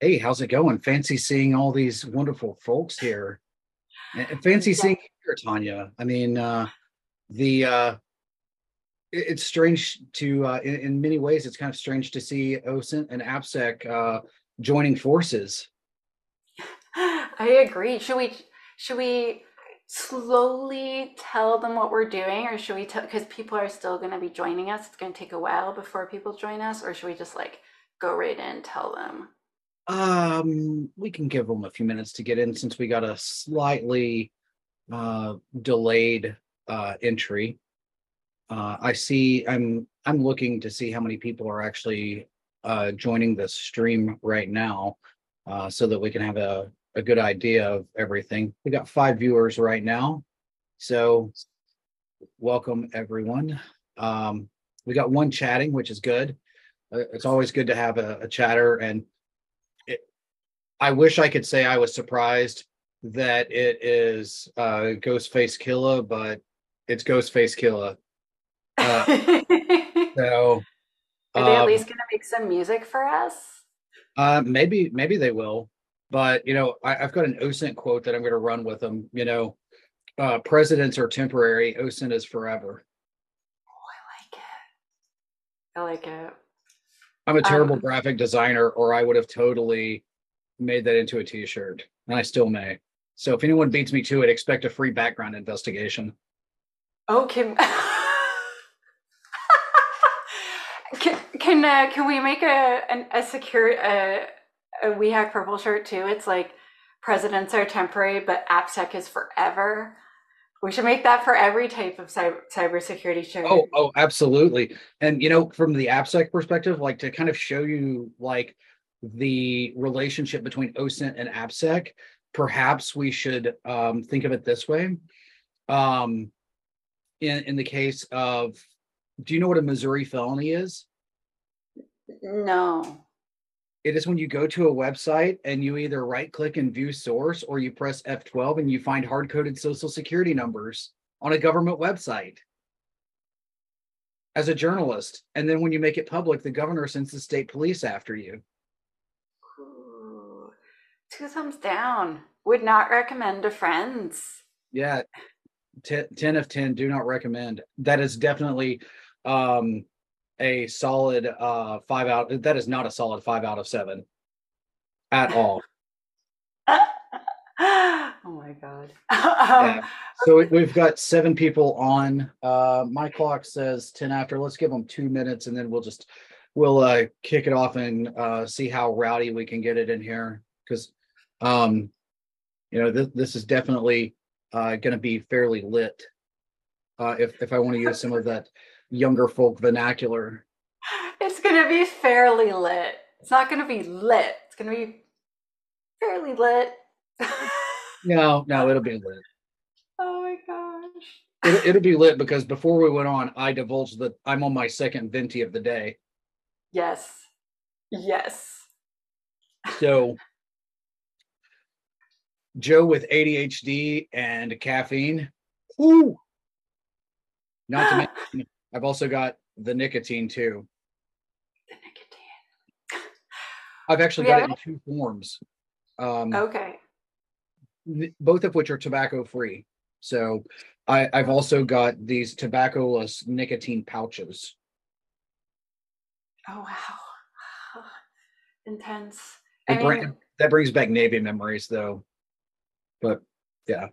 Hey, how's it going? Fancy seeing all these wonderful folks here. Fancy Yeah. seeing you here, Tanya. I mean, uh, the uh, it- it's strange to uh, in, in many ways. It's kind of strange to see OSINT and AppSec uh, joining forces. I agree. Should we should we slowly tell them what we're doing, or should we tell because people are still going to be joining us? It's going to take a while before people join us, or should we just like go right in and tell them? Um, we can give them a few minutes to get in since we got a slightly uh, delayed uh, entry. Uh, I see. I'm I'm looking to see how many people are actually uh, joining the stream right now, uh, so that we can have a a good idea of everything. We got five viewers right now, so welcome everyone. Um, we got one chatting, which is good. Uh, it's always good to have a, a chatter, and I wish I could say I was surprised that it is uh, Ghostface Killa, but it's Ghostface Killa. Uh, so Are they at um, least going to make some music for us? Uh, maybe, maybe they will. But you know, I, I've got an OSINT quote that I'm going to run with them. You know, uh, presidents are temporary. OSINT is forever. I like it. I like it. I'm a terrible Um, graphic designer, or I would have totally made that into a T-shirt, and I still may. So if anyone beats me to it, expect a free background investigation. Oh, can can can, uh, can we make a an, a secure a, a We Hack Purple shirt too? It's like presidents are temporary, but AppSec is forever. We should make that for every type of cyber cybersecurity shirt. Oh, oh, absolutely. And you know, from the AppSec perspective, like to kind of show you like the relationship between OSINT and AppSec, perhaps we should um, think of it this way. Um, in in the case of, do you know what a Missouri felony is? no. It is when you go to a website and you either right click and view source or you press F12 and you find hard coded social security numbers on a government website as a journalist. And then when you make it public, the governor sends the state police after you. Two thumbs down. Would not recommend to friends. Yeah. 10, 10 of 10 do not recommend. That is definitely um a solid uh five out. That is not a solid five out of seven at all. oh my god. Yeah. um, So we- we've got seven people on. Uh, my clock says ten after. Let's give them two minutes, and then we'll just we'll uh, kick it off and uh, see how rowdy we can get it in here. Because, um, you know, this this is definitely uh, going to be fairly lit. Uh, if if I want to use some of that younger folk vernacular. it's gonna be fairly lit. It's not gonna be lit. It's gonna be fairly lit. No, no, it'll be lit. oh my gosh. It'll, it'll be lit because before we went on, I divulged that I'm on my second venti of the day. Yes. Yes. So Joe with ADHD and caffeine. Ooh. Not to mention, I've also got the nicotine too. The nicotine. I've actually We got it in two forms. Um, Okay. th- both of which are tobacco free. So I, I've also got these tobacco-less nicotine pouches. Oh wow. Intense. Bring- mean, that brings back Navy memories though. But yeah.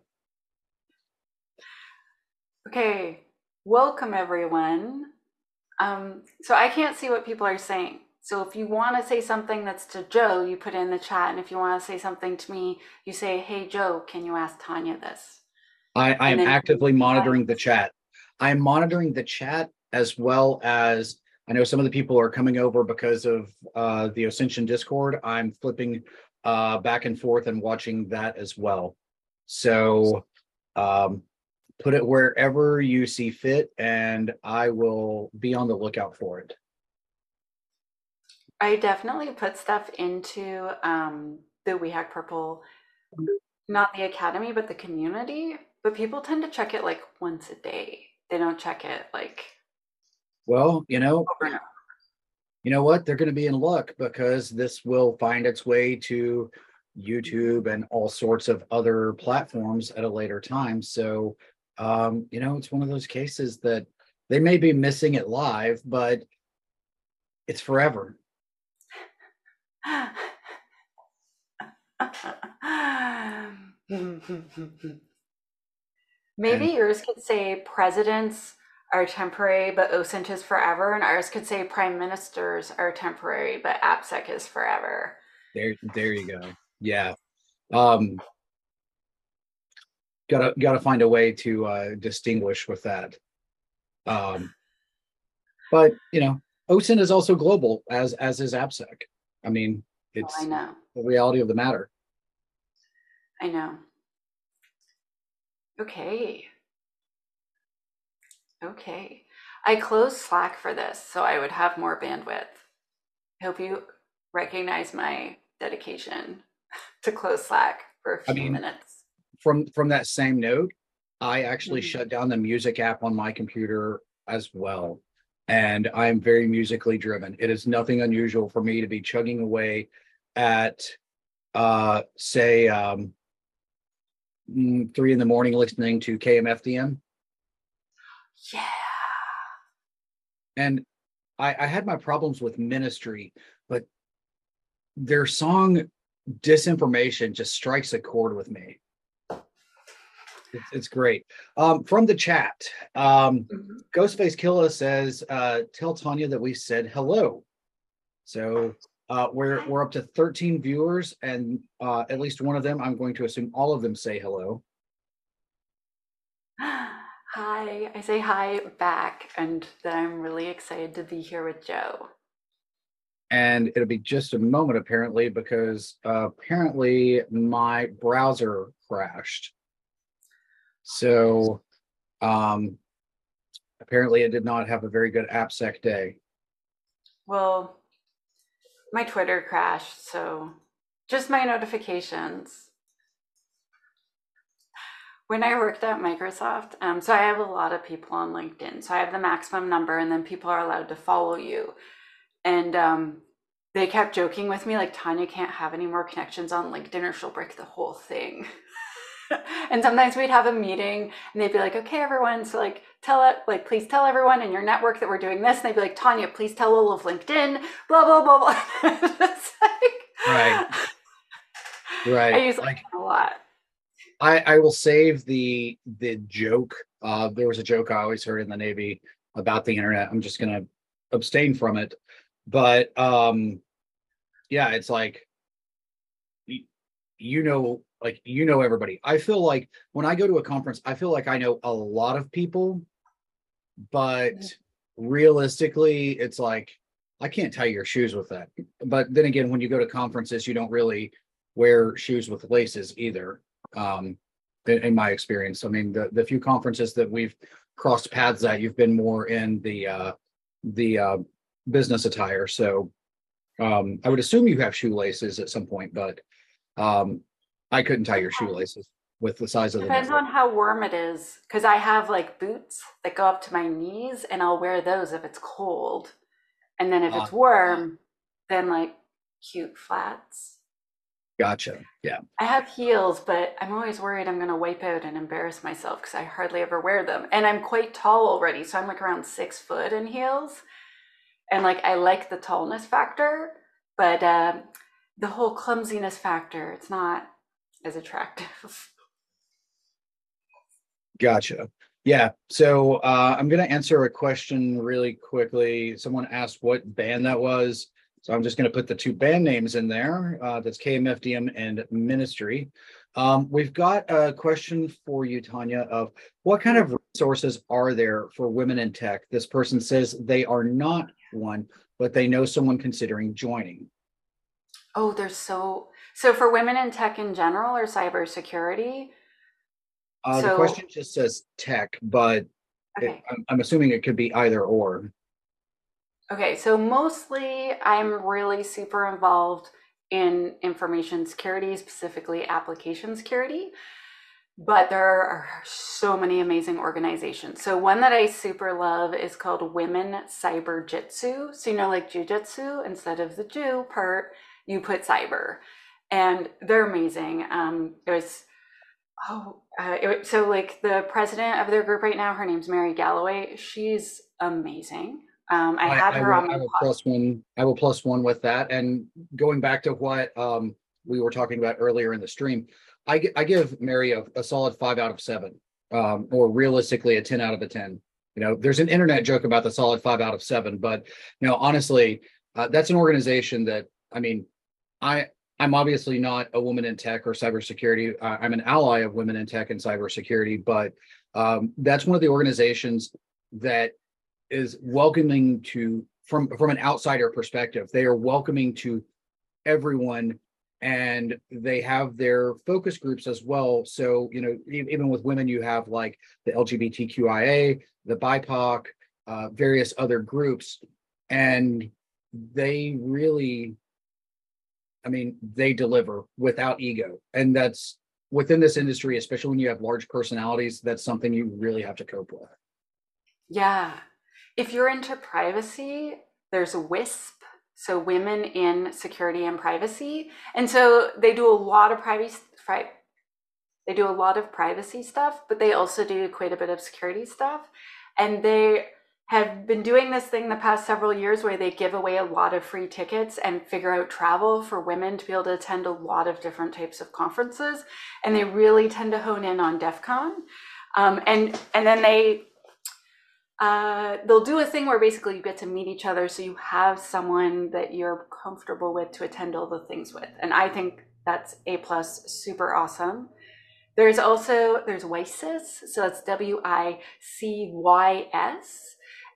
Okay, welcome everyone. Um, so I can't see what people are saying. So if you want to say something that's to Joe, you put it in the chat, and if you want to say something to me, you say, "Hey Joe, can you ask Tanya this?" I, I am actively monitoring the chat. I'm monitoring the chat as well as I know some of the people are coming over because of uh, the OSINTion Discord. I'm flipping uh, back and forth and watching that as well. So um, put it wherever you see fit, and I will be on the lookout for it. I definitely put stuff into um, the We Hack Purple, not the academy, but the community. But people tend to check it like once a day. They don't check it like Well, you know, over and over. You know what? They're going to be in luck because this will find its way to YouTube and all sorts of other platforms at a later time. So, um, you know, it's one of those cases that they may be missing it live, but it's forever. Maybe And yours could say presidents are temporary, but OSINT is forever, and ours could say prime ministers are temporary, but AppSec is forever. there, there you go. Yeah. Um, gotta gotta find a way to uh distinguish with that. Um, but you know, OSINT is also global as as is AppSec. I mean, Oh, it's I know, the reality of the matter. I know. Okay. Okay. I closed Slack for this so I would have more bandwidth. I hope you recognize my dedication to close Slack for a few mean, minutes. From from that same note, I actually Mhm. shut down the music app on my computer as well. And I'm very musically driven. It is nothing unusual for me to be chugging away at uh say um mm, three in the morning listening to KMFDM. Yeah. And I, I had my problems with ministry, but their song disinformation just strikes a chord with me. It's, it's great. Um, from the chat, um, Mhm. Ghostface Killa says, uh, "Tell Tanya that we said hello." So uh, we're we're up to 13 viewers, and uh, at least one of them, I'm going to assume all of them say hello. Hi, I say hi back, and that I'm really excited to be here with Joe. And it'll be just a moment, apparently, because uh, apparently my browser crashed. So um, apparently, it did not have a very good AppSec day. Well, my Twitter crashed, so just my notifications. When I worked at Microsoft, um, so I have a lot of people on LinkedIn. So I have the maximum number, and then people are allowed to follow you. And um, they kept joking with me, like, Tanya can't have any more connections on LinkedIn or she'll break the whole thing. and sometimes we'd have a meeting and they'd be like, okay, everyone, so like, tell it, like, please tell everyone in your network that we're doing this. And they'd be like, Tanya, please tell all of LinkedIn, blah, blah, blah, blah. it's like, Right. Right. I use like LinkedIn a lot. I, I will save the the joke. Uh, there was a joke I always heard in the Navy about the internet. I'm just gonna abstain from it. But um, yeah, it's like you know, like you know everybody. I feel like when I go to a conference, I feel like I know a lot of people, but realistically, it's like I can't tie your shoes with that. But then again, when you go to conferences, you don't really wear shoes with laces either um in, in my experience i mean the the few conferences that we've crossed paths at you've been more in the uh the uh business attire so um i would assume you have shoelaces at some point but um i couldn't tie your shoelaces with the size of the Depends on how warm it is. Because I have like boots that go up to my knees, and I'll wear those if it's cold. And then if Ah. it's warm, then like cute flats. Gotcha yeah I have heels, but I'm always worried I'm going to wipe out and embarrass myself because I hardly ever wear them. And I'm quite tall already. So I'm like around six foot in heels. And like I like the tallness factor, but uh, the whole clumsiness factor, it's not as attractive. Gotcha. Yeah. So uh, I'm going to answer a question really quickly. Someone asked what band that was. So I'm just going to put the two band names in there. Uh, that's KMFDM and Ministry. Um, we've got a question for you, Tanya, of what kind of resources are there for women in tech? This person says they are not one, but they know someone considering joining. Oh, there's so so for women in tech in general or cybersecurity. Uh, the question just says tech, but it- I'm, I'm assuming it could be either or. Okay, so mostly I'm really super involved in information security, specifically application security. but there are so many amazing organizations. So one that I super love is called Women Cyber Jitsu. So you know, like jujitsu, instead of the Jew part, you put cyber, and they're amazing. Um, it was oh, uh, it, so like the president of their group right now, her name's Mary Galloway. She's amazing. Um, I, I had her I will, on. I will plus one. I will plus one with that. And going back to what um, we were talking about earlier in the stream, I, I give Mary a, a solid five out of seven, um, or realistically a 10 out of a 10. You know, there's an internet joke about the solid five out of seven, but you know, honestly, uh, that's an organization that I mean, I I'm obviously not a woman in tech or cybersecurity. Uh, I'm an ally of women in tech and cybersecurity, but um, that's one of the organizations that is welcoming to from from an outsider perspective. They are welcoming to everyone and they have their focus groups as well. So, you know, even with women, you have like the LGBTQIA, the BIPOC, uh, various other groups, and they really, I mean, they deliver without ego. And that's within this industry, especially when you have large personalities, that's something you really have to cope with. Yeah. If you're into privacy, there's WISP, so women in security and privacy. And so they do a lot of privacy they do a lot of privacy stuff but they also do quite a bit of security stuff. And they have been doing this thing the past several years where they give away a lot of free tickets and figure out travel for women to be able to attend a lot of different types of conferences. And they really tend to hone in on DEF CON. Um, and and then they uh, they'll do a thing where basically you get to meet each other so you have someone that you're comfortable with to attend all the things with and i think that's a plus super awesome there's also there's WICYS, so that's W-I-C-Y-S.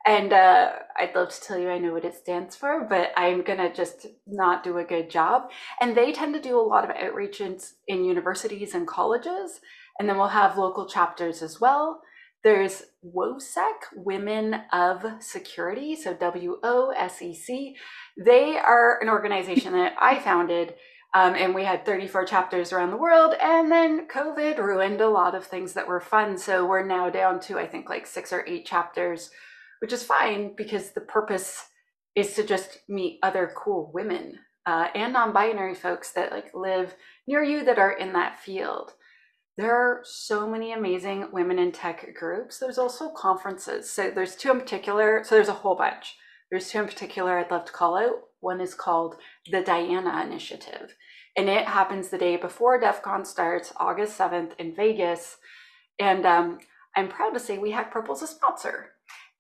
And uh, I'd love to tell you I know what it stands for, but I'm gonna just not do a good job. And they tend to do a lot of outreach in, in universities and colleges, and then we'll have local chapters as well. There's WOSEC, Women of Security, so W O S E C. They are an organization that I founded, um, and we had 34 chapters around the world. And then COVID ruined a lot of things that were fun. So we're now down to, I think, like six or eight chapters, which is fine because the purpose is to just meet other cool women uh, and non binary folks that like live near you that are in that field. There are so many amazing women in tech groups. There's also conferences. So there's two in particular. So there's a whole bunch. There's two in particular I'd love to call out. One is called the Diana Initiative, and it happens the day before DEF CON starts, August 7th in Vegas. And um, I'm proud to say We Hack Purple's a sponsor.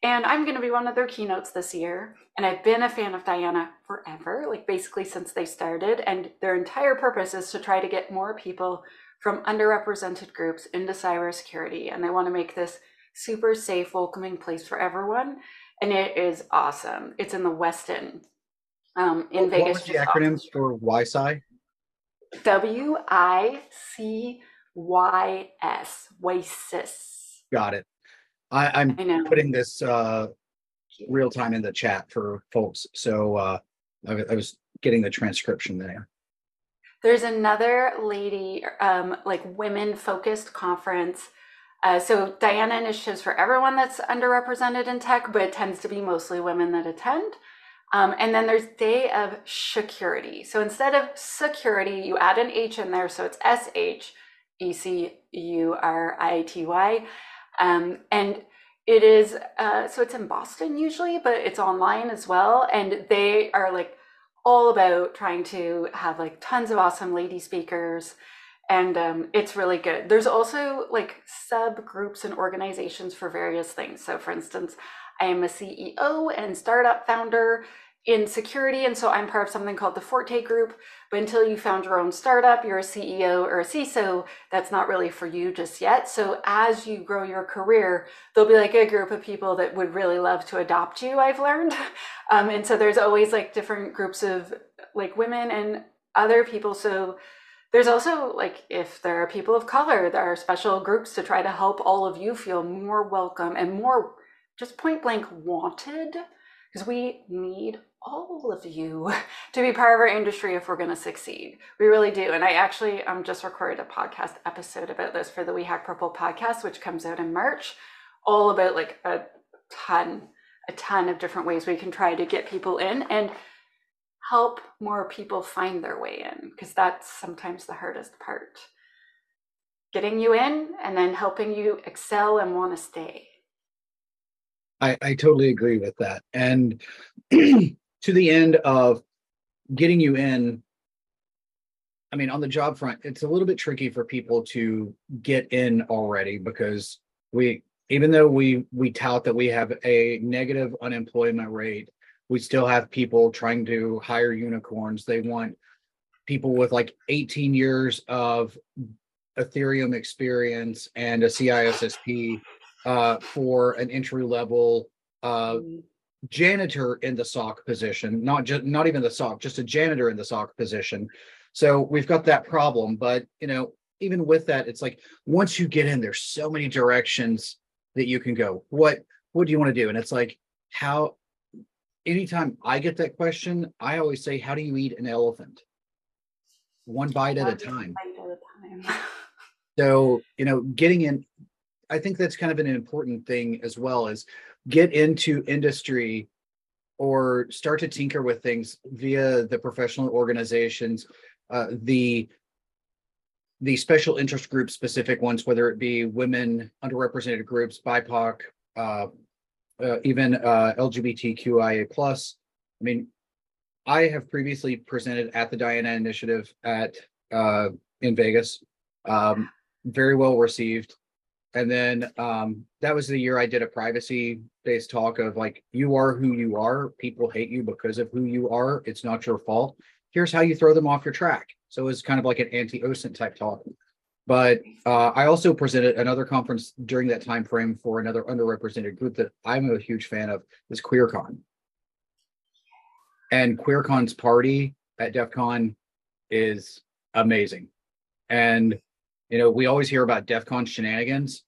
And I'm going to be one of their keynotes this year. And I've been a fan of Diana forever, like basically since they started. And their entire purpose is to try to get more people from underrepresented groups into cybersecurity. And they want to make this super safe, welcoming place for everyone. And it is awesome. It's in the Westin um, in what, Vegas. What was the acronyms for WICY? W I C Y S. WICYS. Got it. I, I'm I putting this uh, real time in the chat for folks. So uh, I, I was getting the transcription there. There's another lady, um, like women focused conference. Uh, so Diana initiatives for everyone that's underrepresented in tech, but it tends to be mostly women that attend. Um, and then there's Day of SHEcurity. So instead of security, you add an H in there, so it's S H E C U R I T Y. Um, and it is uh, so it's in Boston usually, but it's online as well. And they are like all about trying to have like tons of awesome lady speakers and um, it's really good. There's also like subgroups and organizations for various things. So for instance i am a ceo and startup founder in security. And so I'm part of something called the Forte Group. But until you found your own startup, you're a CEO or a CISO, that's not really for you just yet. So as you grow your career, there'll be like a group of people that would really love to adopt you, I've learned. Um, and so there's always like different groups of like women and other people. So there's also like if there are people of color, there are special groups to try to help all of you feel more welcome and more just point blank wanted because we need all of you to be part of our industry if we're going to succeed. We really do. And I actually um, just recorded a podcast episode about this for the We Hack Purple podcast, which comes out in March, all about like a ton, a ton of different ways we can try to get people in and help more people find their way in, because that's sometimes the hardest part. Getting you in and then helping you excel and want to stay. I, I totally agree with that. And to the end of getting you in, I mean, on the job front, it's a little bit tricky for people to get in already because we, even though we we tout that we have a negative unemployment rate, we still have people trying to hire unicorns. They want people with like 18 years of Ethereum experience and a CISSP uh, for an entry level uh. Janitor in the SOC position, not just not even the SOC, just a janitor in the SOC position. So we've got that problem, but you know, even with that, it's like once you get in, there's so many directions that you can go. What what do you want to do? And it's like how anytime I get that question, I always say, How do you eat an elephant? One bite at a time. At a time. so, you know, getting in I think that's kind of an important thing as well is get into industry or start to tinker with things via the professional organizations, uh, the the special interest group specific ones, whether it be women, underrepresented groups, BIPOC, uh, uh, even uh, LGBTQIA plus. I mean, I have previously presented at the Diana Initiative at uh, in Vegas. Um, very well received and then um, that was the year I did a privacy based talk of like, you are who you are. People hate you because of who you are. It's not your fault. Here's how you throw them off your track. So it was kind of like an anti OSINT type talk. But uh, I also presented another conference during that time frame for another underrepresented group that I'm a huge fan of is QueerCon. And QueerCon's party at DEF CON is amazing. And you know, we always hear about DEF CON shenanigans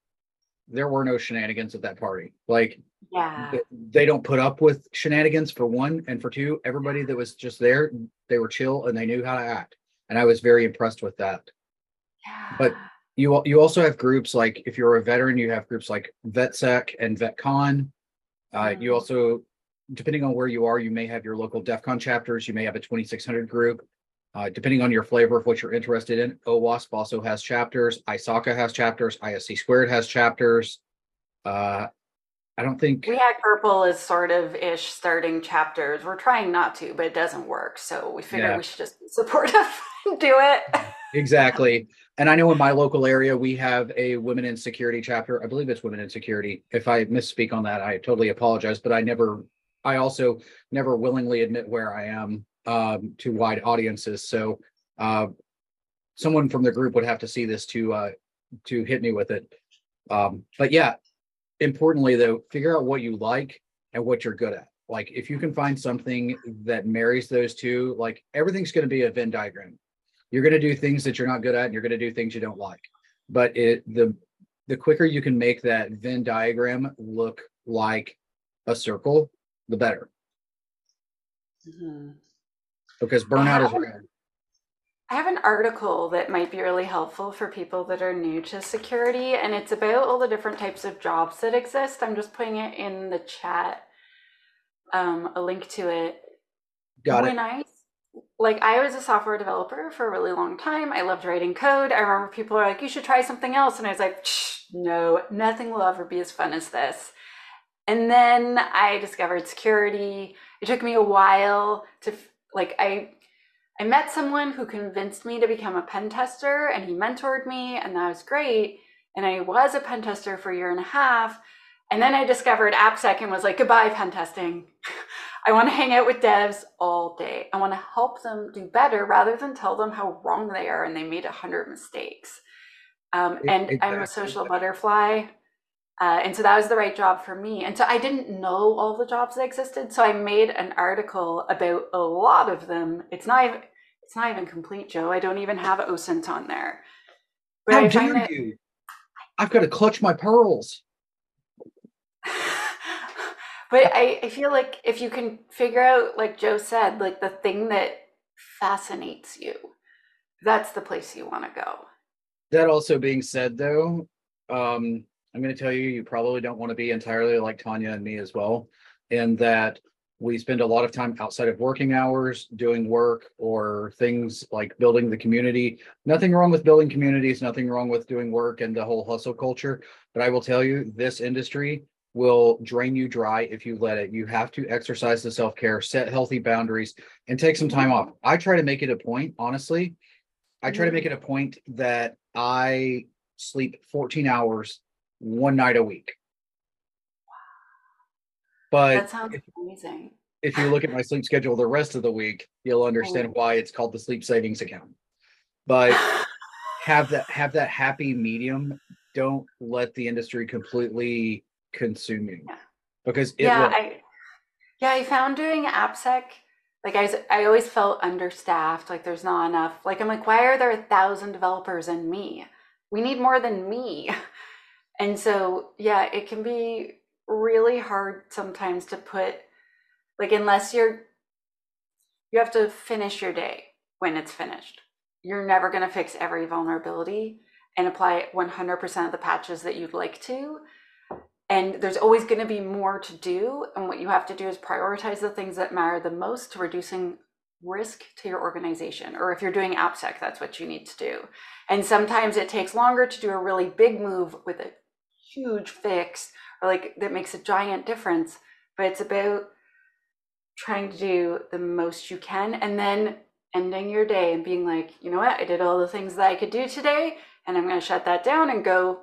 there were no shenanigans at that party. Like, yeah, they don't put up with shenanigans for one, and for two, everybody that was just there, they were chill and they knew how to act, and I was very impressed with that. Yeah. But you you also have groups like if you're a veteran, you have groups like VetSec and VetCon. Uh, mm-hmm. You also, depending on where you are, you may have your local DEF CON chapters. You may have a 2600 group. Uh, depending on your flavor of what you're interested in, OWASP also has chapters. ISACA has chapters. ISC squared has chapters. Uh, I don't think We Hack Purple is sort of ish starting chapters. We're trying not to, but it doesn't work. So we figured yeah. we should just be supportive and do it. exactly. And I know in my local area, we have a women in security chapter. I believe it's women in security. If I misspeak on that, I totally apologize, but I never, I also never willingly admit where I am um, to wide audiences. So uh, someone from the group would have to see this to uh, to hit me with it. Um, but yeah, importantly though, figure out what you like and what you're good at. Like if you can find something that marries those two, like everything's going to be a Venn diagram. You're going to do things that you're not good at, and you're going to do things you don't like. But it the the quicker you can make that Venn diagram look like a circle, the better. Mm-hmm because burnout is real. I have an article that might be really helpful for people that are new to security, and it's about all the different types of jobs that exist. I'm just putting it in the chat, um, a link to it. Got when it. I like, I was a software developer for a really long time. I loved writing code. I remember people were like, "You should try something else," and I was like, "No, nothing will ever be as fun as this." And then I discovered security. It took me a while to like I I met someone who convinced me to become a pen tester and he mentored me and that was great. And I was a pen tester for a year and a half. And then I discovered AppSec and was like, goodbye, pen testing. I want to hang out with devs all day. I want to help them do better rather than tell them how wrong they are and they made a hundred mistakes. Um, and exactly. I'm a social butterfly. Uh, and so that was the right job for me. And so I didn't know all the jobs that existed. So I made an article about a lot of them. It's not even, it's not even complete, Joe. I don't even have OSINT on there. But How I dare that, you? I've got to clutch my pearls. But I, I feel like if you can figure out, like Joe said, like the thing that fascinates you, that's the place you want to go. That also being said, though, um, I'm going to tell you, you probably don't want to be entirely like Tanya and me as well, in that we spend a lot of time outside of working hours doing work or things like building the community. Nothing wrong with building communities, nothing wrong with doing work and the whole hustle culture. But I will tell you, this industry will drain you dry if you let it. You have to exercise the self care, set healthy boundaries, and take some time off. I try to make it a point, honestly. I try to mm. make it a point that I sleep 14 hours one night a week. But That sounds amazing. if you look at my sleep schedule the rest of the week, you'll understand why it's called the sleep savings account. But have that have that happy medium. Don't let the industry completely consume you Yeah. because yeah, will. I yeah, I found doing AppSec, like I I always felt understaffed, like there's not enough. Like I'm like, why are there a thousand developers and me? We need more than me. And so yeah, it can be really hard sometimes to put like unless you're you have to finish your day when it's finished. You're never going to fix every vulnerability and apply 100% of the patches that you'd like to and there's always going to be more to do and what you have to do is prioritize the things that matter the most to reducing risk to your organization or if you're doing appsec that's what you need to do and sometimes it takes longer to do a really big move with a huge fix or like that makes a giant difference but it's about trying to do the most you can and then ending your day and being like you know what? I did all the things that i could do today and i'm going to shut that down and go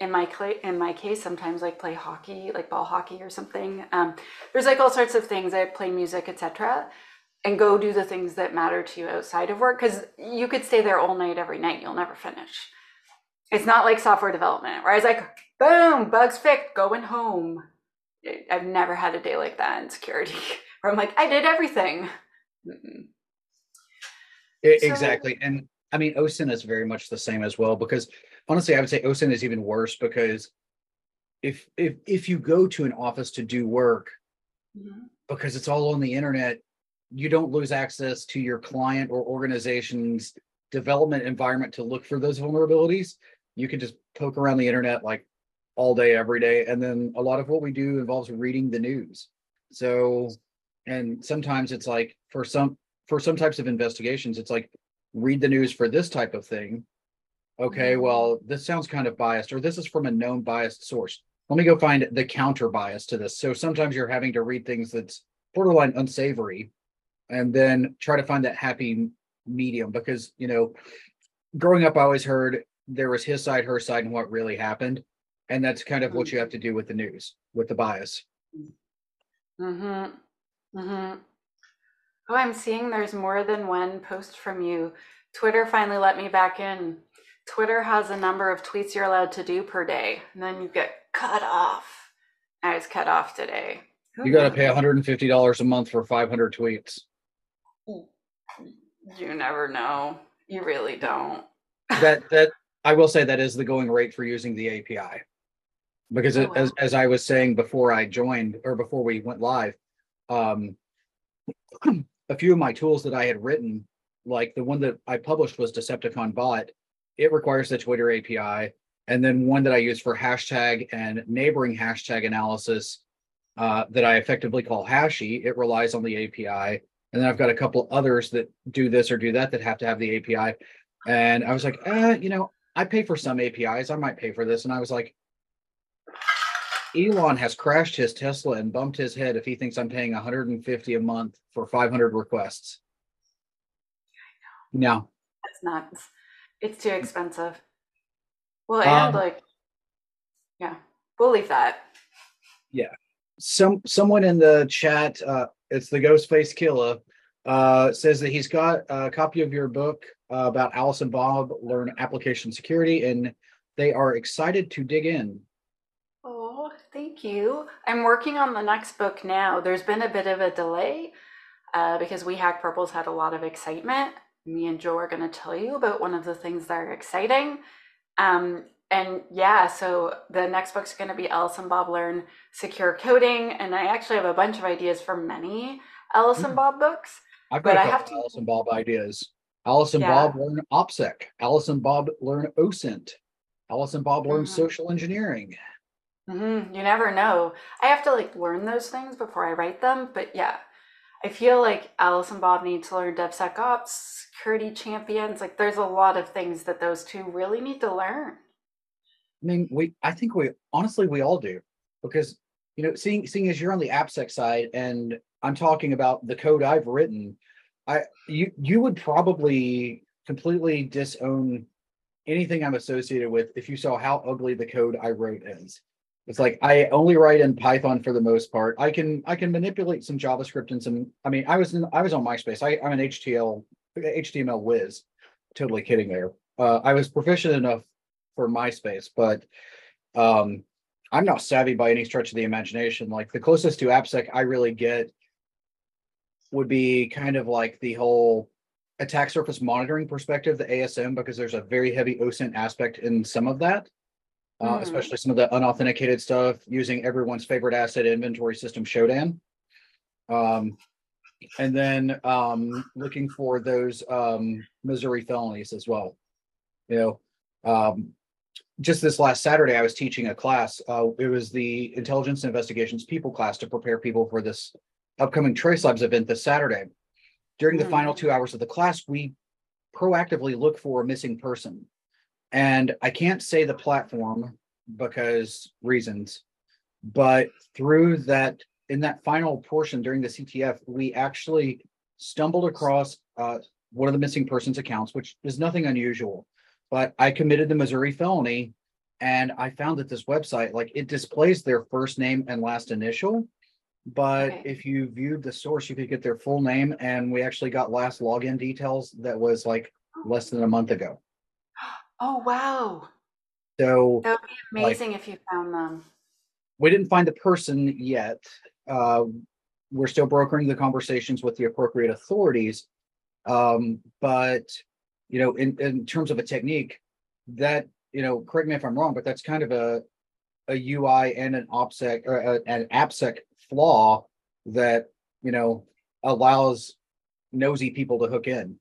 in my cla in my case sometimes like play hockey like ball hockey or something. Um, there's like all sorts of things. I play music etc and go do the things that matter to you outside of work because you could stay there all night every night. You'll never finish. It's not like software development where i was like boom bugs fixed going home i've never had a day like that in security where i'm like i did everything Mm-mm. So- exactly. And I mean, OSINT is very much the same as well because honestly, I would say OSINT is even worse because if if if you go to an office to do work Mhm. because it's all on the internet, you don't lose access to your client or organization's development environment to look for those vulnerabilities. You can just poke around the internet like all day, every day. And then a lot of what we do involves reading the news. So, and sometimes it's like for some for some types of investigations, it's like read the news for this type of thing. Okay, Mhm. well, this sounds kind of biased, or this is from a known biased source. Let me go find the counter bias to this. So sometimes you're having to read things that's borderline unsavory and then try to find that happy medium because, you know, growing up, I always heard there was his side, her side, and what really happened. And that's kind of what you have to do with the news, with the bias. Mm-hmm. Mm-hmm. Oh, I'm seeing there's more than one post from you. Twitter finally let me back in. Twitter has a number of tweets you're allowed to do per day, and then you get cut off. I was cut off today. You got to pay $150 a month for 500 tweets. You never know. You really don't. that that I will say that is the going rate for using the API. Because Oh, as as I was saying before I joined or before we went live, um a few of my tools that I had written, like the one that I published was Decepticon bot, it requires the Twitter API. And then one that I use for hashtag and neighboring hashtag analysis uh, that I effectively call Hashy, it relies on the API. And then I've got a couple others that do this or do that that have to have the API. And I was like, uh, you know, I pay for some APIs. I might pay for this. And I was like, Elon has crashed his Tesla and bumped his head if he thinks I'm paying 150 a month for 500 requests. No, It's nuts. It's too expensive. Well, and Um, like, yeah, we'll leave that. Yeah. Some someone in the chat, uh, it's the Ghostface Killer, uh, says that he's got a copy of your book uh, about Alice and Bob learn application security, and they are excited to dig in. Oh, thank you. I'm working on the next book now. There's been a bit of a delay uh, because We Hack Purple's had a lot of excitement. Me and Joe are going to tell you about one of the things that are exciting. Um, and yeah, so the next book's going to be Alice and Bob Learn Secure Coding. And I actually have a bunch of ideas for many Alice and Mm. Bob books. I've But got I a have couple to- Alice and Bob ideas. Alice and Yeah. Bob learn OPSEC. Alice and Bob learn OSINT. Alice and Bob learn Mhm. social engineering. Hmm You never know. I have to like learn those things before I write them. But yeah, I feel like Alice and Bob need to learn DevSecOps, security champions. Like there's a lot of things that those two really need to learn. I mean, we I think we honestly we all do because you know, seeing seeing as you're on the AppSec side and I'm talking about the code I've written, I you you would probably completely disown anything I'm associated with if you saw how ugly the code I wrote is. It's like I only write in Python for the most part. I can I can manipulate some JavaScript and some. I mean, I was in I was on MySpace. I, I'm an HTML HTML whiz. Totally kidding there. Uh, I was proficient enough for MySpace, but um, I'm not savvy by any stretch of the imagination. Like the closest to AppSec I really get would be kind of like the whole attack surface monitoring perspective, the ASM, because there's a very heavy OSINT aspect in some of that, uh, Mhm. especially some of the unauthenticated stuff using everyone's favorite asset inventory system, Shodan. Um, and then um, looking for those um, Missouri felonies as well. You know, um, just this last Saturday, I was teaching a class. Uh, it was the intelligence and investigations people class to prepare people for this upcoming Trace Labs event this Saturday. During the final Mm. two hours of the class, we proactively look for a missing person. And I can't say the platform because reasons, but through that, in that final portion during the CTF, we actually stumbled across uh, one of the missing persons accounts, which is nothing unusual. But I committed the Missouri felony and I found that this website, like it displays their first name and last initial. But Okay. if you viewed the source, you could get their full name. And we actually got last login details that was like less than a month ago. Oh wow, So that would be Like- amazing if you found them. we didn't find the person yet. Uh, we're still brokering the conversations with the appropriate authorities. Um, but you know, in, in terms of a technique, that you know, correct me if I'm wrong, but that's kind of a a UI and an OPSEC or a- an AppSec flaw that you know allows nosy people to hook in.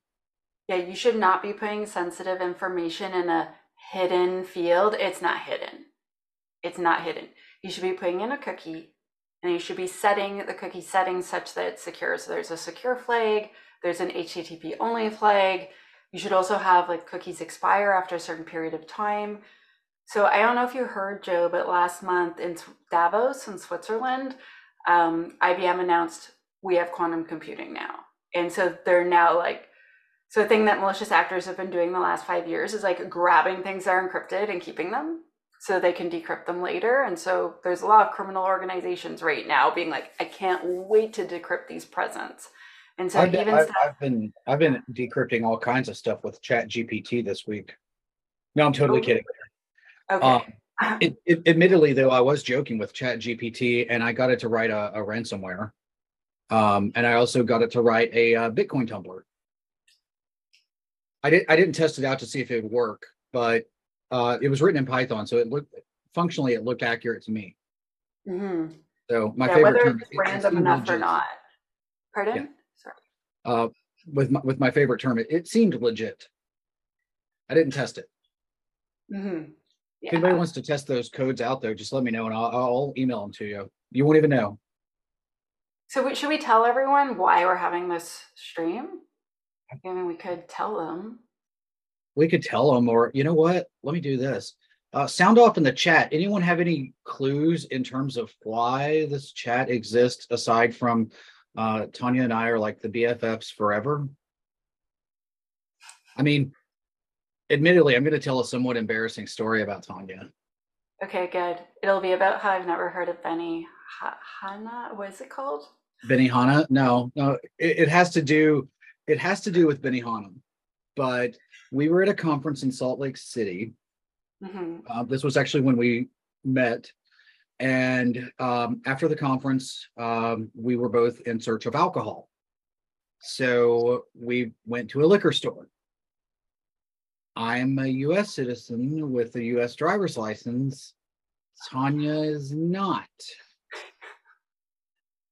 Yeah, you should not be putting sensitive information in a hidden field. It's not hidden. It's not hidden. You should be putting in a cookie and you should be setting the cookie settings such that it's secure. So there's a secure flag, there's an HTTP only flag. You should also have like cookies expire after a certain period of time. So I don't know if you heard, Joe, but last month in Davos in Switzerland, um, IBM announced we have quantum computing now. And so they're now like, so a thing that malicious actors have been doing the last five years is like grabbing things that are encrypted and keeping them so they can decrypt them later. And so there's a lot of criminal organizations right now being like, I can't wait to decrypt these presents. And so I've been, even I've, stuff, I've been I've been decrypting all kinds of stuff with Chat GPT this week. No, I'm totally Oh. kidding. okay. It, it, admittedly, though, I was joking with Chat GPT, and I got it to write a, a ransomware, um, and I also got it to write a uh, Bitcoin tumbler. I didn't I didn't test it out to see if it would work, but uh, it was written in Python, so it looked functionally it looked accurate to me. Mhm. So my yeah, favorite whether term it's it- it random enough or not. Pardon? Sorry. Uh, with my, with my favorite term, it, it seemed legit. I didn't test it. hmm If anybody wants to test those codes out there, just let me know and I'll, I'll email them to you. You won't even know. So we, should we tell everyone why we're having this stream? I mean, we could tell them. We could tell them, or you know what? Let me do this. Uh, sound off in the chat. Anyone have any clues in terms of why this chat exists aside from uh, Tanya and I are like the BFFs forever? I mean, admittedly, I'm going to tell a somewhat embarrassing story about Tanya. Okay, good. It'll be about how I've never heard of Benny ha- Hanna. What is it called? Benny Benihana? No, no, it, it has to do it has to do with Benny Benihana. But we were at a conference in Salt Lake City. hmm Uh, this was actually when we met. And um, after the conference, um, we were both in search of alcohol. So we went to a liquor store. I'm a US citizen with a US driver's license. Tanya is not.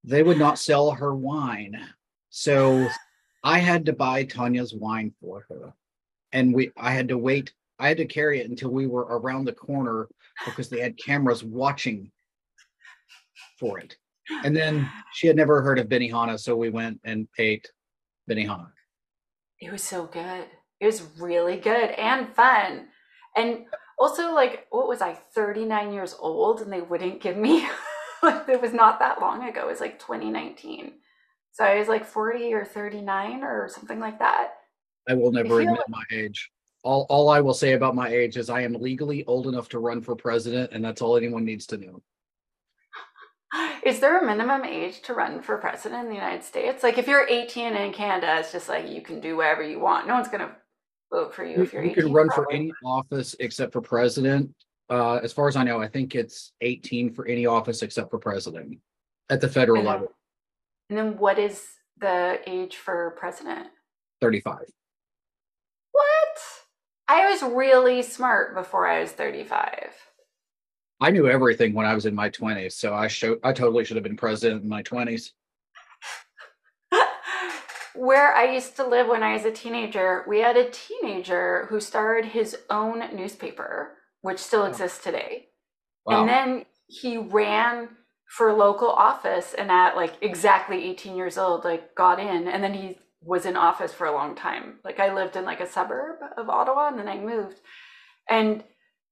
They would not sell her wine. So I had to buy Tanya's wine for her. And we I had to wait, I had to carry it until we were around the corner because they had cameras watching for it. And then she had never heard of Benihana, so we went and ate Benihana. It was so good. It was really good and fun. And also, like, what was I, 39 years old, and they wouldn't give me, like, it was not that long ago. It was like 2019. So I was like 40 or 39 or something like that. I will never feel admit my age. All, all I will say about my age is I am legally old enough to run for president, and that's all anyone needs to know. Is there a minimum age to run for president in the United States? Like, if you're 18 in Canada, it's just like you can do whatever you want. No one's going to vote for you You if you're you 18. can run for any office except for president. Uh, as far as I know, I think it's eighteen for any office except for president at the federal level, And then what is the age for president? thirty-five. What? I was really smart before I was 35. I knew everything when I was in my twenties, so I showed, I totally should have been president in my twenties. Where I used to live when I was a teenager, we had a teenager who started his own newspaper, which still exists today. Wow. And then he ran for local office and at like exactly 18 years old, like got in. And then he was in office for a long time. Like I lived in like a suburb of Ottawa and then I moved. And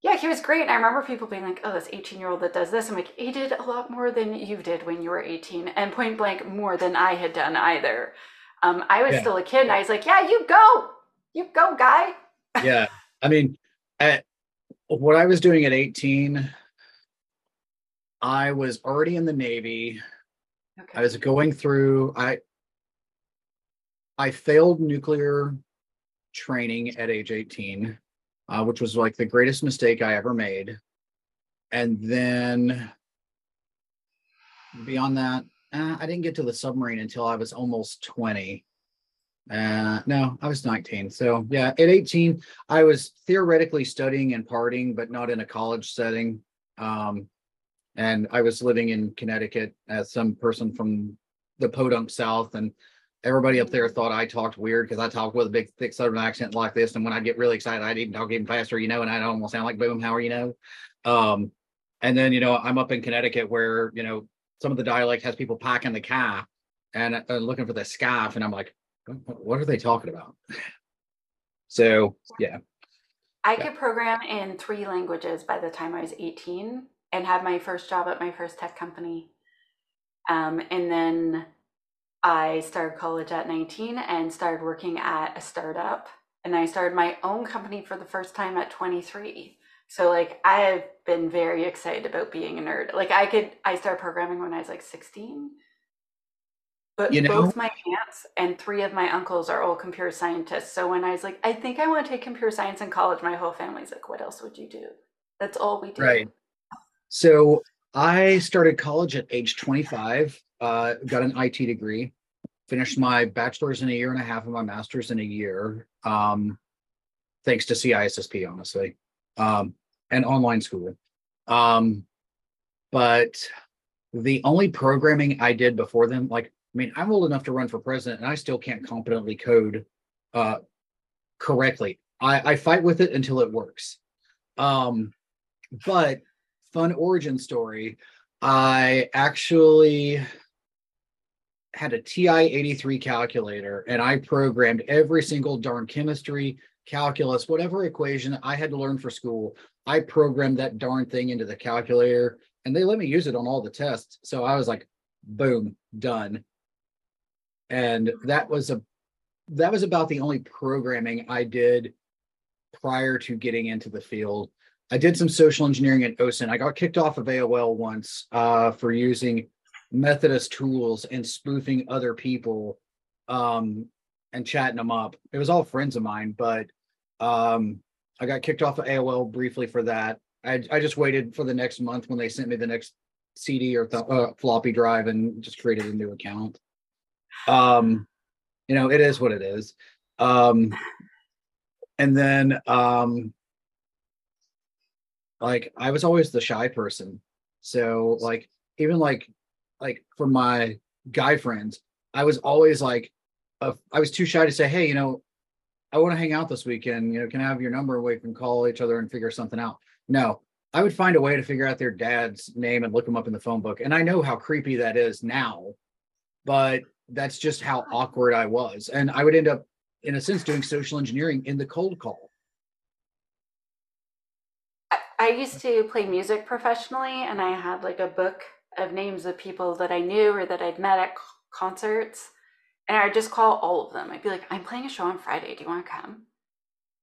yeah, he was great. And I remember people being like, oh, this 18 year old that does this. I'm like, he did a lot more than you did when you were 18 and point blank more than I had done either. Um, I was Yeah. still a kid and I was like, yeah, you go, you go, guy. yeah i mean at what i was doing at 18 i was already in the navy Okay. i was going through i i failed nuclear training at age 18 uh, which was like the greatest mistake i ever made and then beyond that uh, i didn't get to the submarine until i was almost 20 uh no i was 19 so yeah at 18 I was theoretically studying and partying, but not in a college setting. Um, and I was living in Connecticut as some person from the podunk South, and everybody up there thought I talked weird because I talked with a big, thick Southern accent like this. And when I get really excited, I'd even talk even faster, you know, and I'd almost sound like boom, how are you know? Um, and then, you know, I'm up in Connecticut where, you know, some of the dialect has people packing the car and uh, looking for the scarf, and I'm like, what are they talking about? So yeah, I Yeah. could program in three languages by the time I was 18 and had my first job at my first tech company. Um, and then I started college at 19 and started working at a startup. And I started my own company for the first time at 23. So like I have been very excited about being a nerd. Like I could I started programming when I was like 16. But You know- both my aunts and three of my uncles are all computer scientists. So when I was like, I think I want to take computer science in college, my whole family's like, what else would you do? That's all we do. Right. So I started college at age 25, uh, got an IT degree, finished my bachelor's in a year and a half and my master's in a year. Um, thanks to CISSP, honestly, um, and online school. Um, but the only programming I did before then, like, I mean, I'm old enough to run for president and I still can't competently code uh, correctly. I, I fight with it until it works. Um, but fun origin story. I actually had a TI 83 calculator and I programmed every single darn chemistry, calculus, whatever equation I had to learn for school. I programmed that darn thing into the calculator and they let me use it on all the tests. So I was like, boom, done. And that was a that was about the only programming I did prior to getting into the field. I did some social engineering at OSINT. I got kicked off of AOL once uh, for using Methodist tools and spoofing other people um, and chatting them up. It was all friends of mine, but um, I got kicked off of AOL briefly for that. I, I just waited for the next month when they sent me the next CD or th- uh, floppy drive and just created a new account. Um, you know, it is what it is. Um, and then um like I was always the shy person. So like even like like for my guy friends, I was always like I was too shy to say, "Hey, you know, I want to hang out this weekend. You know, can I have your number? We can call each other and figure something out." No, I would find a way to figure out their dad's name and look them up in the phone book. And I know how creepy that is now, but that's just how awkward I was. And I would end up, in a sense, doing social engineering in the cold call. I used to play music professionally, and I had like a book of names of people that I knew or that I'd met at concerts. And I'd just call all of them. I'd be like, I'm playing a show on Friday. Do you want to come?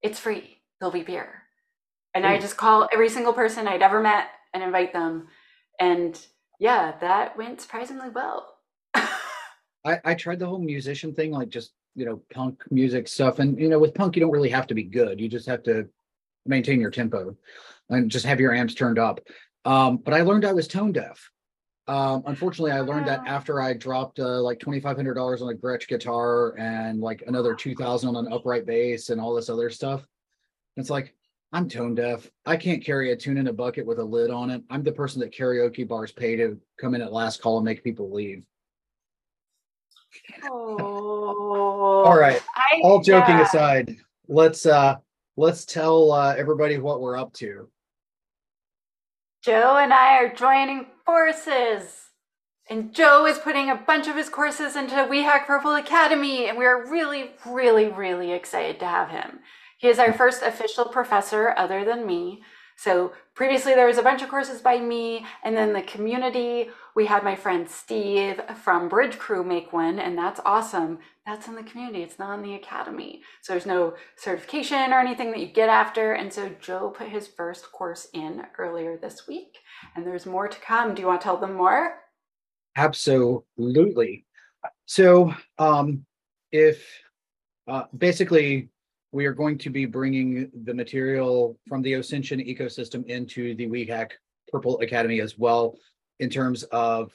It's free. There'll be beer. And I hmm. just call every single person I'd ever met and invite them. And yeah, that went surprisingly well. I, I tried the whole musician thing, like just, you know, punk music stuff. And, you know, with punk, you don't really have to be good. You just have to maintain your tempo and just have your amps turned up. Um, but I learned I was tone deaf. Um, unfortunately, I learned that after I dropped uh, like twenty five hundred dollars on a Gretsch guitar and like another two thousand on an upright bass and all this other stuff. It's like I'm tone deaf. I can't carry a tune in a bucket with a lid on it. I'm the person that karaoke bars pay to come in at last call and make people leave. Oh, All right. I, All joking yeah. aside, let's uh let's tell uh, everybody what we're up to. Joe and I are joining forces. And Joe is putting a bunch of his courses into WeHack Purple Academy, and we're really, really, really excited to have him. He is our first official professor other than me. So previously there was a bunch of courses by me, and then the community. We had my friend Steve from Bridgecrew make one, and that's awesome. That's in the community, it's not in the academy. So there's no certification or anything that you get after. And so Joe put his first course in earlier this week, and there's more to come. Do you want to tell them more? Absolutely. So, um, if uh, basically we are going to be bringing the material from the OSINTion ecosystem into the WeHack Purple Academy as well, in terms of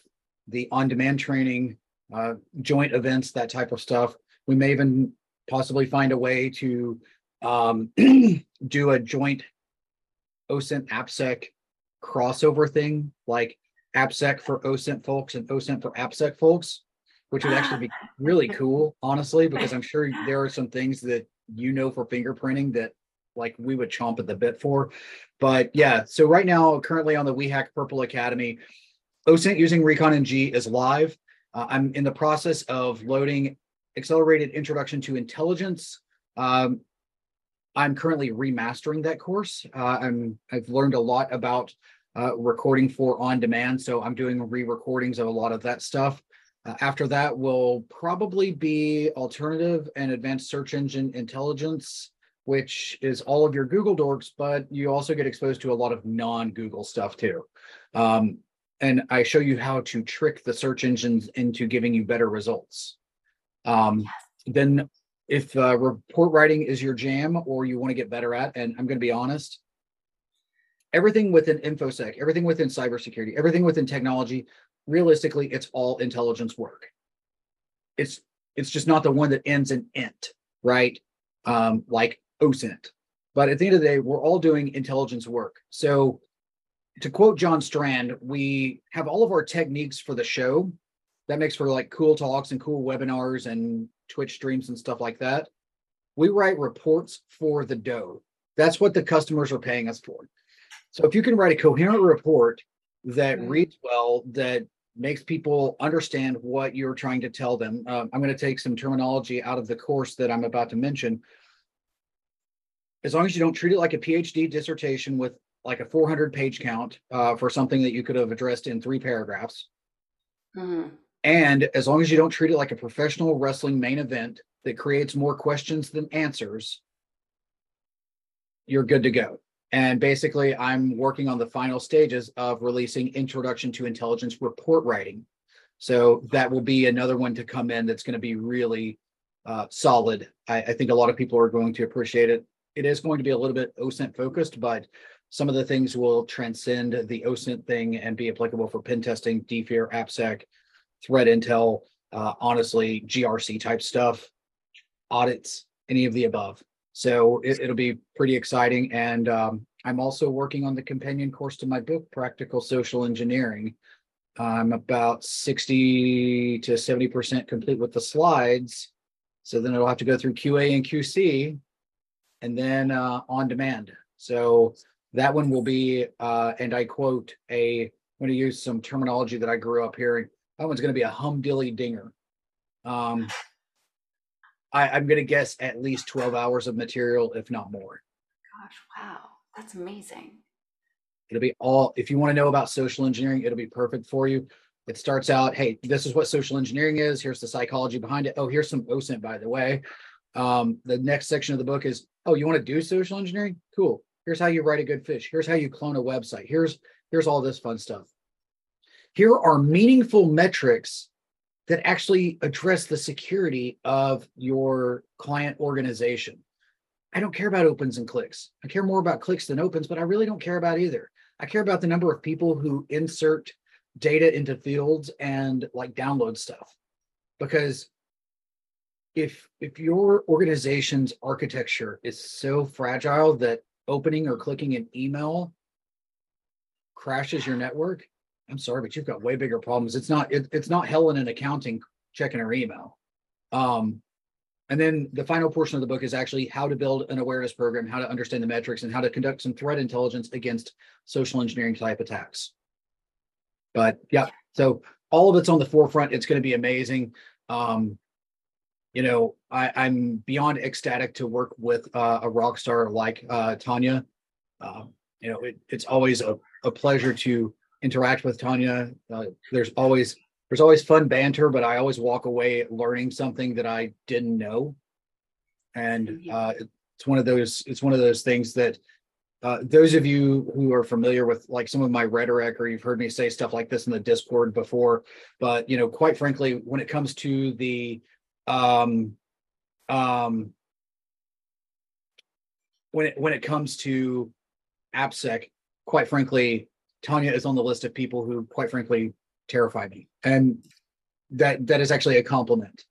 the on-demand training, uh, joint events, that type of stuff. We may even possibly find a way to um, do a joint OSINT AppSec crossover thing, like AppSec for OSINT folks and OSINT for AppSec folks, which would actually be really cool, honestly, because I'm sure there are some things that you know for fingerprinting that like we would chomp at the bit for. But yeah, so right now, currently on the WeHack Purple Academy, OSINT using Recon-ng is live. Uh, I'm in the process of loading Accelerated Introduction to Intelligence. Um, I'm currently remastering that course. Uh, I'm I've learned a lot about uh, recording for on demand, so I'm doing re-recordings of a lot of that stuff. Uh, after that will probably be alternative and advanced search engine intelligence, which is all of your Google dorks, but you also get exposed to a lot of non-Google stuff too. Um, and I show you how to trick the search engines into giving you better results. Um, then if uh, report writing is your jam or you want to get better at, and I'm going to be honest, everything within infosec, everything within cybersecurity, everything within technology, realistically, it's all intelligence work. It's it's just not the one that ends in int, right? Um, like OSINT. But at the end of the day, we're all doing intelligence work. So to quote John Strand, we have all of our techniques for the show. That makes for like cool talks and cool webinars and Twitch streams and stuff like that. We write reports for the dough. That's what the customers are paying us for. So if you can write a coherent report that Mhm. reads well, that makes people understand what you're trying to tell them. Um, I'm going to take some terminology out of the course that I'm about to mention. As long as you don't treat it like a PhD dissertation with like a 400 page count uh, for something that you could have addressed in three paragraphs, Mhm. and as long as you don't treat it like a professional wrestling main event that creates more questions than answers, you're good to go. And basically, I'm working on the final stages of releasing Introduction to Intelligence report writing. So that will be another one to come in that's going to be really uh, solid. I, I think a lot of people are going to appreciate it. It is going to be a little bit OSINT focused, but some of the things will transcend the OSINT thing and be applicable for pen testing, DFIR, AppSec, threat intel, uh, honestly, GRC type stuff, audits, any of the above. So it, it'll be pretty exciting. And um, I'm also working on the companion course to my book, Practical Social Engineering. I'm about 60 to 70% complete with the slides. So then it'll have to go through QA and QC and then uh, on demand. So that one will be, uh, and I quote, a, I'm going to use some terminology that I grew up hearing. That one's going to be a humdilly dinger. Um, I, I'm going to guess at least 12 hours of material, if not more. Gosh, wow, that's amazing. It'll be all, if you want to know about social engineering, it'll be perfect for you. It starts out, hey, this is what social engineering is. Here's the psychology behind it. Oh, here's some OSINT, by the way. Um, the next section of the book is, oh, you want to do social engineering? Cool. Here's how you write a good phish. Here's how you clone a website. Here's here's all this fun stuff. Here are meaningful metrics that actually address the security of your client organization. I don't care about opens and clicks. I care more about clicks than opens, but I really don't care about either. I care about the number of people who insert data into fields and like download stuff. Because if if your organization's architecture is so fragile that opening or clicking an email crashes your network, I'm sorry, but you've got way bigger problems. It's not it, it's not Helen in accounting checking her email. Um, and then the final portion of the book is actually how to build an awareness program, how to understand the metrics, and how to conduct some threat intelligence against social engineering type attacks. But yeah, so all of it's on the forefront. It's going to be amazing. Um, you know, I, I'm beyond ecstatic to work with uh, a rock star like uh, Tanya. Um, you know, it, it's always a, a pleasure to interact with Tanya. Uh, there's always there's always fun banter, but I always walk away learning something that I didn't know. And uh, it's one of those it's one of those things that uh, those of you who are familiar with like some of my rhetoric or you've heard me say stuff like this in the discord before but you know quite frankly when it comes to the um um when it when it comes to AppSec, quite frankly, Tanya is on the list of people who, quite frankly, terrify me, and that that is actually a compliment.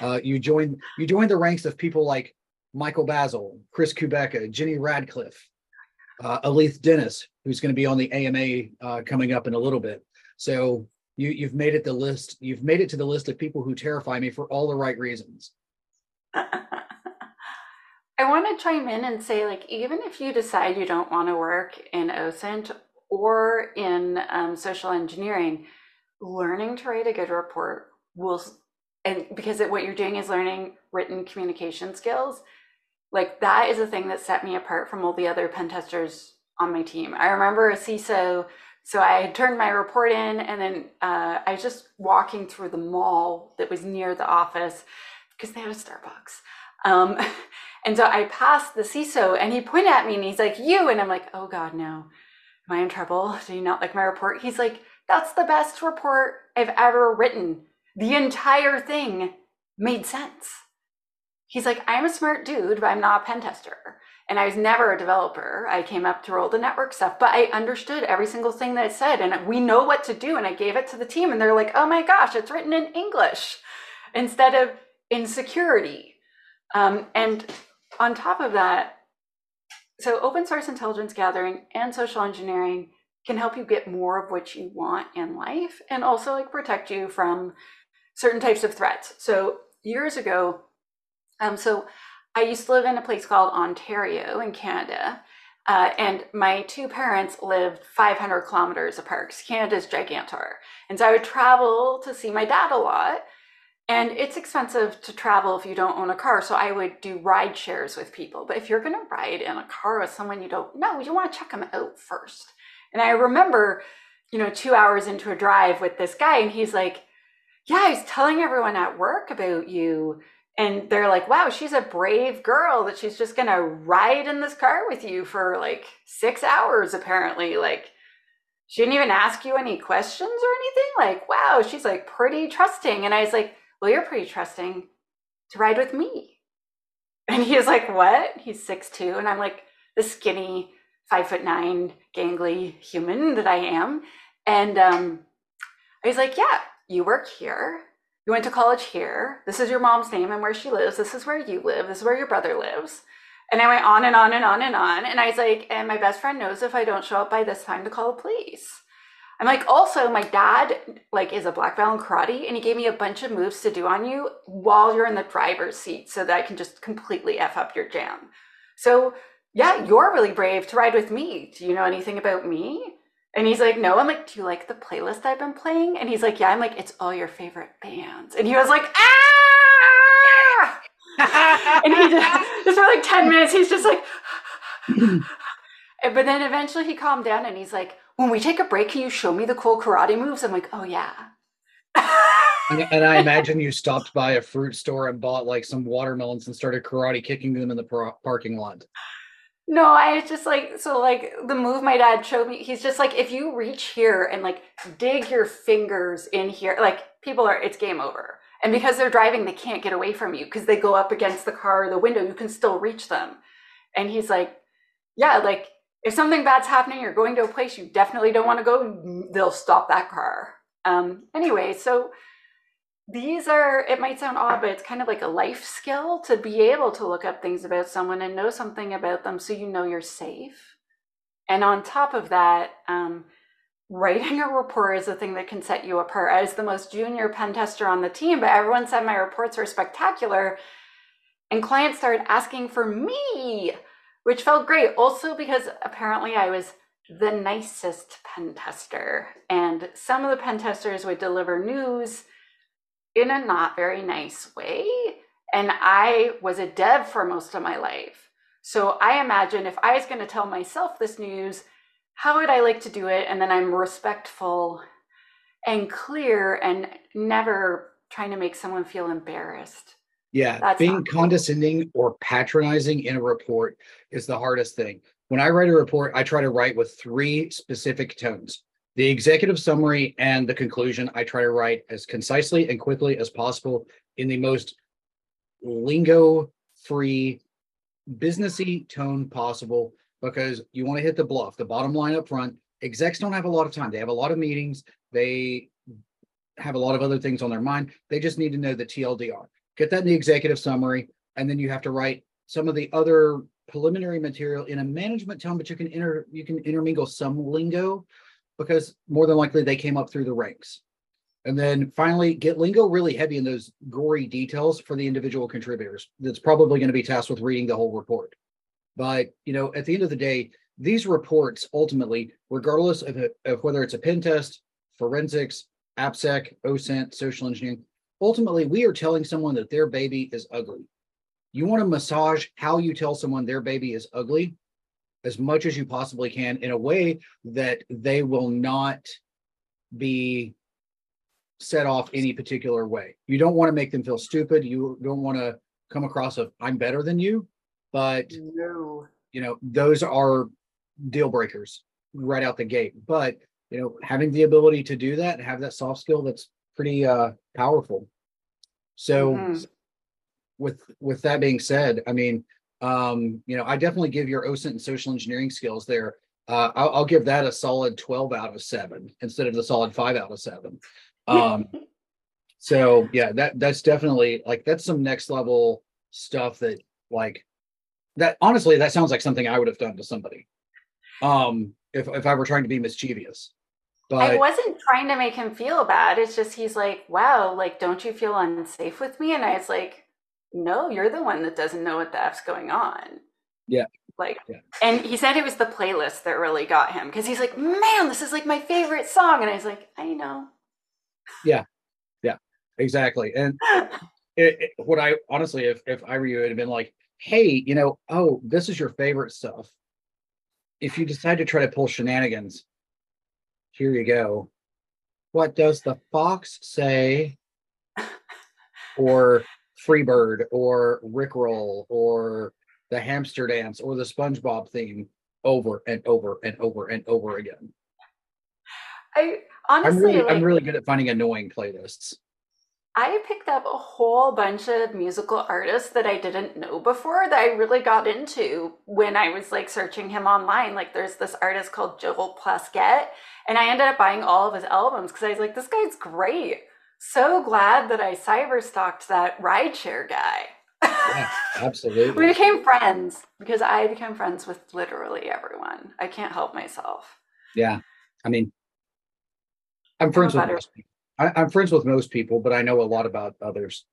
Uh, you join you join the ranks of people like Michael Bazzell, Chris Kubecka, Jenny Radcliffe, uh, Alethe Denis, who's going to be on the AMA uh, coming up in a little bit. So you you've made it the list. You've made it to the list of people who terrify me for all the right reasons. I want to chime in and say, like, even if you decide you don't want to work in OSINT or in um, social engineering, learning to write a good report will, and because it, what you're doing is learning written communication skills, like that is a thing that set me apart from all the other pen testers on my team. I remember a CISO so I had turned my report in, and then uh, I was just walking through the mall that was near the office because they had a Starbucks. Um, and so I passed the CISO, and he pointed at me, and he's like, "You," and I'm like, "Oh God, no! Am I in trouble? Do you not like my report?" He's like, "That's the best report I've ever written. The entire thing made sense." He's like, "I'm a smart dude, but I'm not a pen tester." and I was never a developer. I came up to roll the network stuff, but I understood every single thing that it said, and we know what to do. And I gave it to the team, and they're like, "Oh my gosh, it's written in English instead of in security." Um, and on top of that, so open source intelligence gathering and social engineering can help you get more of what you want in life, and also like protect you from certain types of threats. So years ago, um, so I used to live in a place called Ontario in Canada. Uh, and my two parents lived 500 kilometers apart because Canada's gigantor. And so I would travel to see my dad a lot. And it's expensive to travel if you don't own a car. So I would do ride shares with people. But if you're going to ride in a car with someone you don't know, you want to check them out first. And I remember, you know, two hours into a drive with this guy, and he's like, Yeah, he's telling everyone at work about you and they're like, wow, she's a brave girl that she's just gonna ride in this car with you for like six hours, apparently. Like, she didn't even ask you any questions or anything. Like, wow, she's like pretty trusting. And I was like, well, you're pretty trusting to ride with me. And he's like, what? He's six two, And I'm like, the skinny, five foot nine, gangly human that I am. And um, I was like, yeah, you work here you went to college here. This is your mom's name and where she lives. This is where you live. This is where your brother lives. And I went on and on and on and on. And I was like, and my best friend knows if I don't show up by this time to call the police. I'm like, also, my dad like is a black belt in karate, and he gave me a bunch of moves to do on you while you're in the driver's seat, so that I can just completely f up your jam. So yeah, you're really brave to ride with me. Do you know anything about me? And he's like, no. I'm like, do you like the playlist I've been playing? And he's like, yeah. I'm like, it's all your favorite bands. And he was like, ah! and he just, just for like 10 minutes, he's just like, but then eventually he calmed down and he's like, when we take a break, can you show me the cool karate moves? I'm like, oh yeah. and, I imagine you stopped by a fruit store and bought like some watermelons and started karate kicking them in the par- parking lot. No, I was just like, so like the move my dad showed me, he's just like, if you reach here and like dig your fingers in here, like people are, it's game over. And because they're driving, they can't get away from you because they go up against the car or the window, you can still reach them. And he's like, yeah, like if something bad's happening, you're going to a place you definitely don't want to go, they'll stop that car. Um, anyway, so these are it might sound odd but it's kind of like a life skill to be able to look up things about someone and know something about them so you know you're safe and on top of that um, writing a report is the thing that can set you apart i was the most junior pen tester on the team but everyone said my reports were spectacular and clients started asking for me which felt great also because apparently i was the nicest pen tester and some of the pen testers would deliver news in a not very nice way. And I was a dev for most of my life. So I imagine if I was going to tell myself this news, how would I like to do it? And then I'm respectful and clear and never trying to make someone feel embarrassed. Yeah, That's being condescending or patronizing in a report is the hardest thing. When I write a report, I try to write with three specific tones the executive summary and the conclusion, I try to write as concisely and quickly as possible in the most lingo free, businessy tone possible because you want to hit the BLUF, the bottom line up front. Execs don't have a lot of time. They have a lot of meetings. They have a lot of other things on their mind. They just need to know the TLDR. Get that in the executive summary. And then you have to write some of the other preliminary material in a management tone, but you can inter you can intermingle some lingo because more than likely they came up through the ranks. And then finally, get lingo really heavy in those gory details for the individual contributors. That's probably going to be tasked with reading the whole report. But you know, at the end of the day, these reports ultimately, regardless of, of whether it's a pen test, forensics, AppSec, OSINT, social engineering, ultimately we are telling someone that their baby is ugly. You want to massage how you tell someone their baby is ugly as much as you possibly can in a way that they will not be set off any particular way. You don't want to make them feel stupid. You don't want to come across of I'm better than you, but no. you know, those are deal breakers right out the gate. But you know, having the ability to do that and have that soft skill that's pretty uh powerful. So mm-hmm. with with that being said, I mean, um, you know, I definitely give your OSINT and social engineering skills there. Uh, I'll, I'll, give that a solid 12 out of seven instead of the solid five out of seven. Um, so yeah, that that's definitely like that's some next level stuff that like that honestly that sounds like something I would have done to somebody. Um, if if I were trying to be mischievous. But I wasn't trying to make him feel bad. It's just he's like, wow, like, don't you feel unsafe with me? And I was like, no, you're the one that doesn't know what the F's going on. Yeah. Like, yeah. and he said it was the playlist that really got him because he's like, man, this is like my favorite song. And I was like, I know. Yeah. Yeah. Exactly. And it, it, what I honestly, if, if I were you, it would have been like, hey, you know, oh, this is your favorite stuff. If you decide to try to pull shenanigans, here you go. What does the fox say? or Freebird or Rickroll or the Hamster Dance or the SpongeBob theme over and over and over and over again. I honestly, I'm really, like, I'm really good at finding annoying playlists. I picked up a whole bunch of musical artists that I didn't know before that I really got into when I was like searching him online. Like, there's this artist called Joel Plaskett, and I ended up buying all of his albums because I was like, this guy's great so glad that I cyber stalked that rideshare guy. Yeah, absolutely. we became friends because I became friends with literally everyone. I can't help myself. Yeah. I mean, I'm friends with better- most people. I, I'm friends with most people, but I know a lot about others.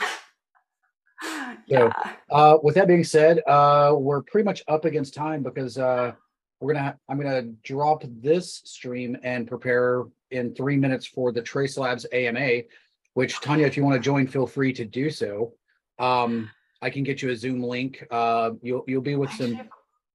yeah. Uh, with that being said, uh, we're pretty much up against time because uh, we're gonna. I'm gonna drop this stream and prepare in three minutes for the Trace Labs AMA. Which Tanya, if you want to join, feel free to do so. Um, I can get you a Zoom link. Uh, you'll you'll be with some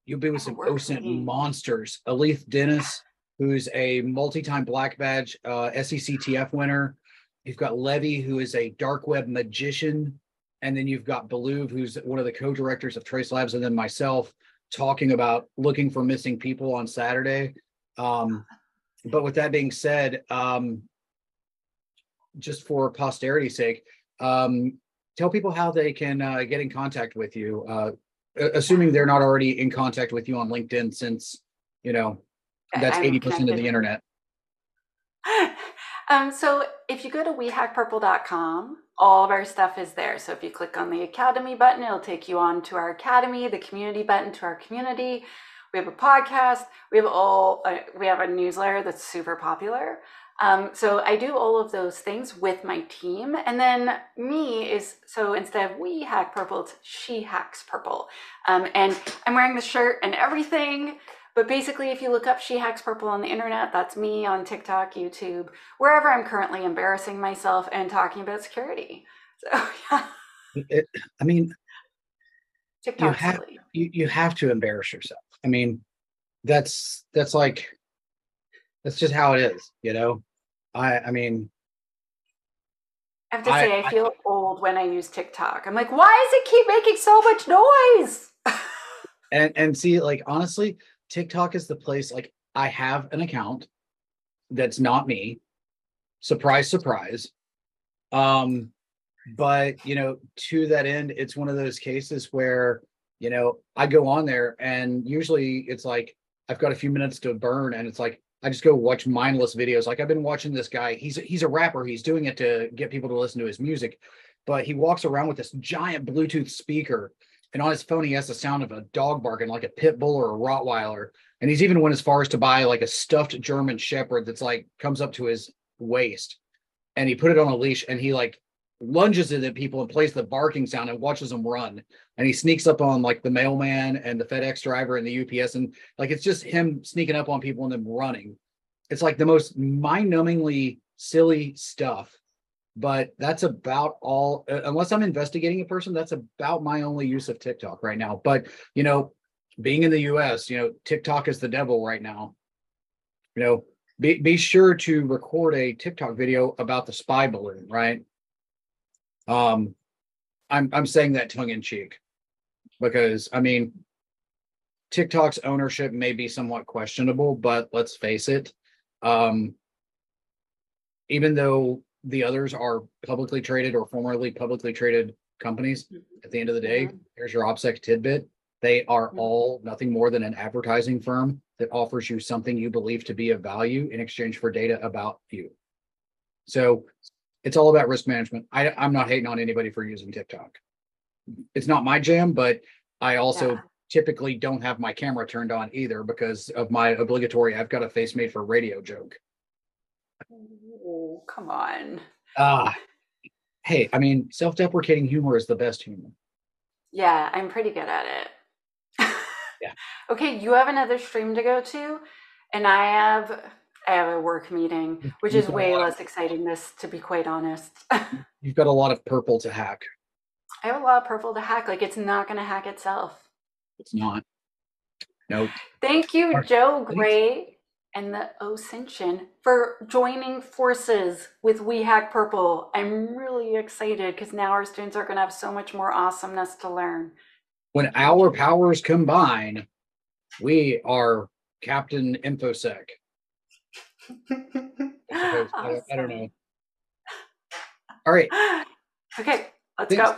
You'll be with some OSINT monsters. Alethe Denis, who's a multi-time black badge uh, SECTF winner. You've got Levy, who is a dark web magician. And then you've got Beluve, who's one of the co-directors of Trace Labs, and then myself talking about looking for missing people on Saturday. Um, but with that being said, um, just for posterity's sake, um, tell people how they can uh, get in contact with you. Uh, assuming they're not already in contact with you on LinkedIn, since you know that's I'm eighty percent of the internet. um, so if you go to wehackpurple.com, all of our stuff is there. So if you click on the academy button, it'll take you on to our academy, the community button to our community. We have a podcast. We have all. Uh, we have a newsletter that's super popular. Um, so I do all of those things with my team, and then me is so instead of we hack purple, it's she hacks purple, um, and I'm wearing the shirt and everything. But basically, if you look up She Hacks Purple on the internet, that's me on TikTok, YouTube, wherever I'm currently embarrassing myself and talking about security. So yeah, It, I mean, TikTok's have- silly. you you have to embarrass yourself. I mean, that's that's like that's just how it is, you know. I I mean, I have to say, I, I- feel old when I use TikTok. I'm like, why does it keep making so much noise? and and see, like honestly, TikTok is the place. Like, I have an account that's not me. Surprise, surprise. Um, but you know, to that end, it's one of those cases where you know I go on there, and usually it's like I've got a few minutes to burn, and it's like I just go watch mindless videos. Like I've been watching this guy. He's he's a rapper. He's doing it to get people to listen to his music, but he walks around with this giant Bluetooth speaker, and on his phone he has the sound of a dog barking, like a pit bull or a Rottweiler. And he's even went as far as to buy like a stuffed German Shepherd that's like comes up to his waist, and he put it on a leash, and he like lunges it at people and plays the barking sound and watches them run. And he sneaks up on like the mailman and the FedEx driver and the UPS and like it's just him sneaking up on people and then running. It's like the most mind-numbingly silly stuff. But that's about all. uh, Unless I'm investigating a person, that's about my only use of TikTok right now. But you know, being in the U.S., you know, TikTok is the devil right now. You know, be be sure to record a TikTok video about the spy balloon, right? Um, I'm I'm saying that tongue in cheek because I mean, TikTok's ownership may be somewhat questionable, but let's face it, um, even though the others are publicly traded or formerly publicly traded companies, at the end of the day, here's your OPSEC tidbit. They are Mhm. all nothing more than an advertising firm that offers you something you believe to be of value in exchange for data about you. So it's all about risk management. I, I'm not hating on anybody for using TikTok. It's not my jam, but I also Yeah. typically don't have my camera turned on either because of my obligatory I've got a face made for radio joke. Oh, come on. Ah, hey, I mean, self-deprecating humor is the best humor. Yeah, I'm pretty good at it. Yeah. Okay, you have another stream to go to, and I have I have a work meeting, which You've is way of- less exciting. This, to be quite honest, You've got a lot of purple to hack. I have a lot of purple to hack. Like it's not going to hack itself. It's not. Nope. Thank you, Joe. Gray and the OSINTion for joining forces with We Hack Purple. I'm really excited because now our students are going to have so much more awesomeness to learn. When our powers combine, we are Captain Infosec. I, suppose. I, don't, I don't know. All right. Okay, let's Thanks. go.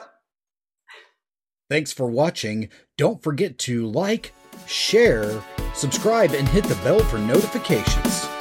Thanks for watching. Don't forget to like, share, subscribe, and hit the bell for notifications.